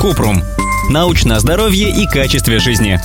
Купрум. Научное здоровье и качестве жизни.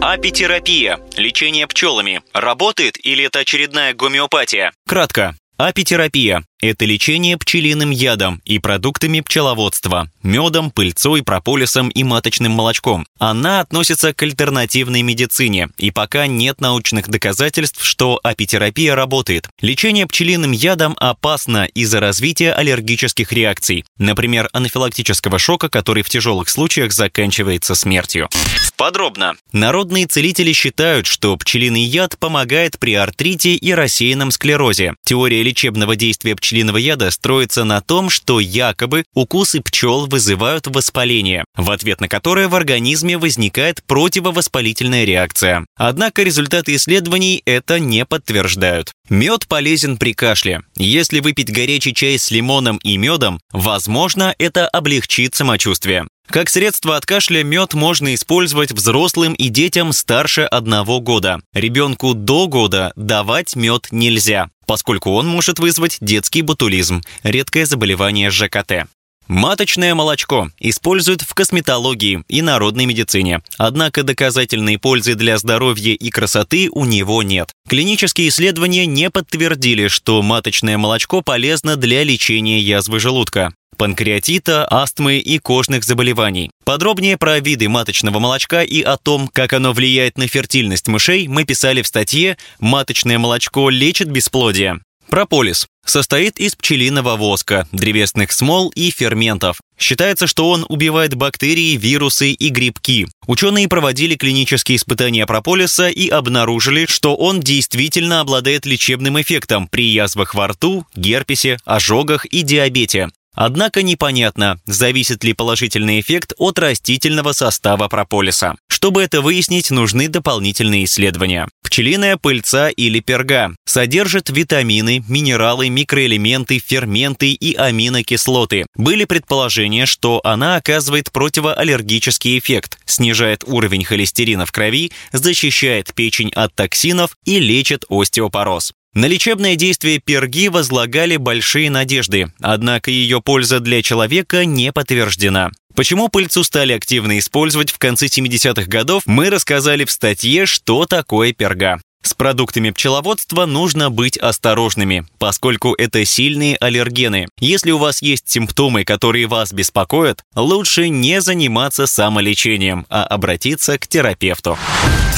Апитерапия. Лечение пчелами. Работает или это очередная гомеопатия? Кратко. Апитерапия – это лечение пчелиным ядом и продуктами пчеловодства – медом, пыльцой, прополисом и маточным молочком. Она относится к альтернативной медицине, и пока нет научных доказательств, что апитерапия работает. Лечение пчелиным ядом опасно из-за развития аллергических реакций, например, анафилактического шока, который в тяжелых случаях заканчивается смертью. Подробно. Народные целители считают, что пчелиный яд помогает при артрите и рассеянном склерозе. Теория лечебного действия пчелиного яда строится на том, что якобы укусы пчел вызывают воспаление, в ответ на которое в организме возникает противовоспалительная реакция. Однако результаты исследований это не подтверждают. Мед полезен при кашле. Если выпить горячий чай с лимоном и медом, возможно, это облегчит самочувствие. Как средство от кашля мед можно использовать взрослым и детям старше одного года. Ребенку до года давать мед нельзя, поскольку он может вызвать детский ботулизм, редкое заболевание ЖКТ. Маточное молочко используют в косметологии и народной медицине, однако доказательной пользы для здоровья и красоты у него нет. Клинические исследования не подтвердили, что маточное молочко полезно для лечения язвы желудка панкреатита, астмы и кожных заболеваний. Подробнее про виды маточного молочка и о том, как оно влияет на фертильность мышей, мы писали в статье «Маточное молочко лечит бесплодие». Прополис состоит из пчелиного воска, древесных смол и ферментов. Считается, что он убивает бактерии, вирусы и грибки. Ученые проводили клинические испытания прополиса и обнаружили, что он действительно обладает лечебным эффектом при язвах во рту, герпесе, ожогах и диабете. Однако непонятно, зависит ли положительный эффект от растительного состава прополиса. Чтобы это выяснить, нужны дополнительные исследования. Пчелиная пыльца или перга содержит витамины, минералы, микроэлементы, ферменты и аминокислоты. Были предположения, что она оказывает противоаллергический эффект, снижает уровень холестерина в крови, защищает печень от токсинов и лечит остеопороз. На лечебное действие перги возлагали большие надежды, однако ее польза для человека не подтверждена. Почему пыльцу стали активно использовать в конце 70-х годов, мы рассказали в статье «Что такое перга». С продуктами пчеловодства нужно быть осторожными, поскольку это сильные аллергены. Если у вас есть симптомы, которые вас беспокоят, лучше не заниматься самолечением, а обратиться к терапевту.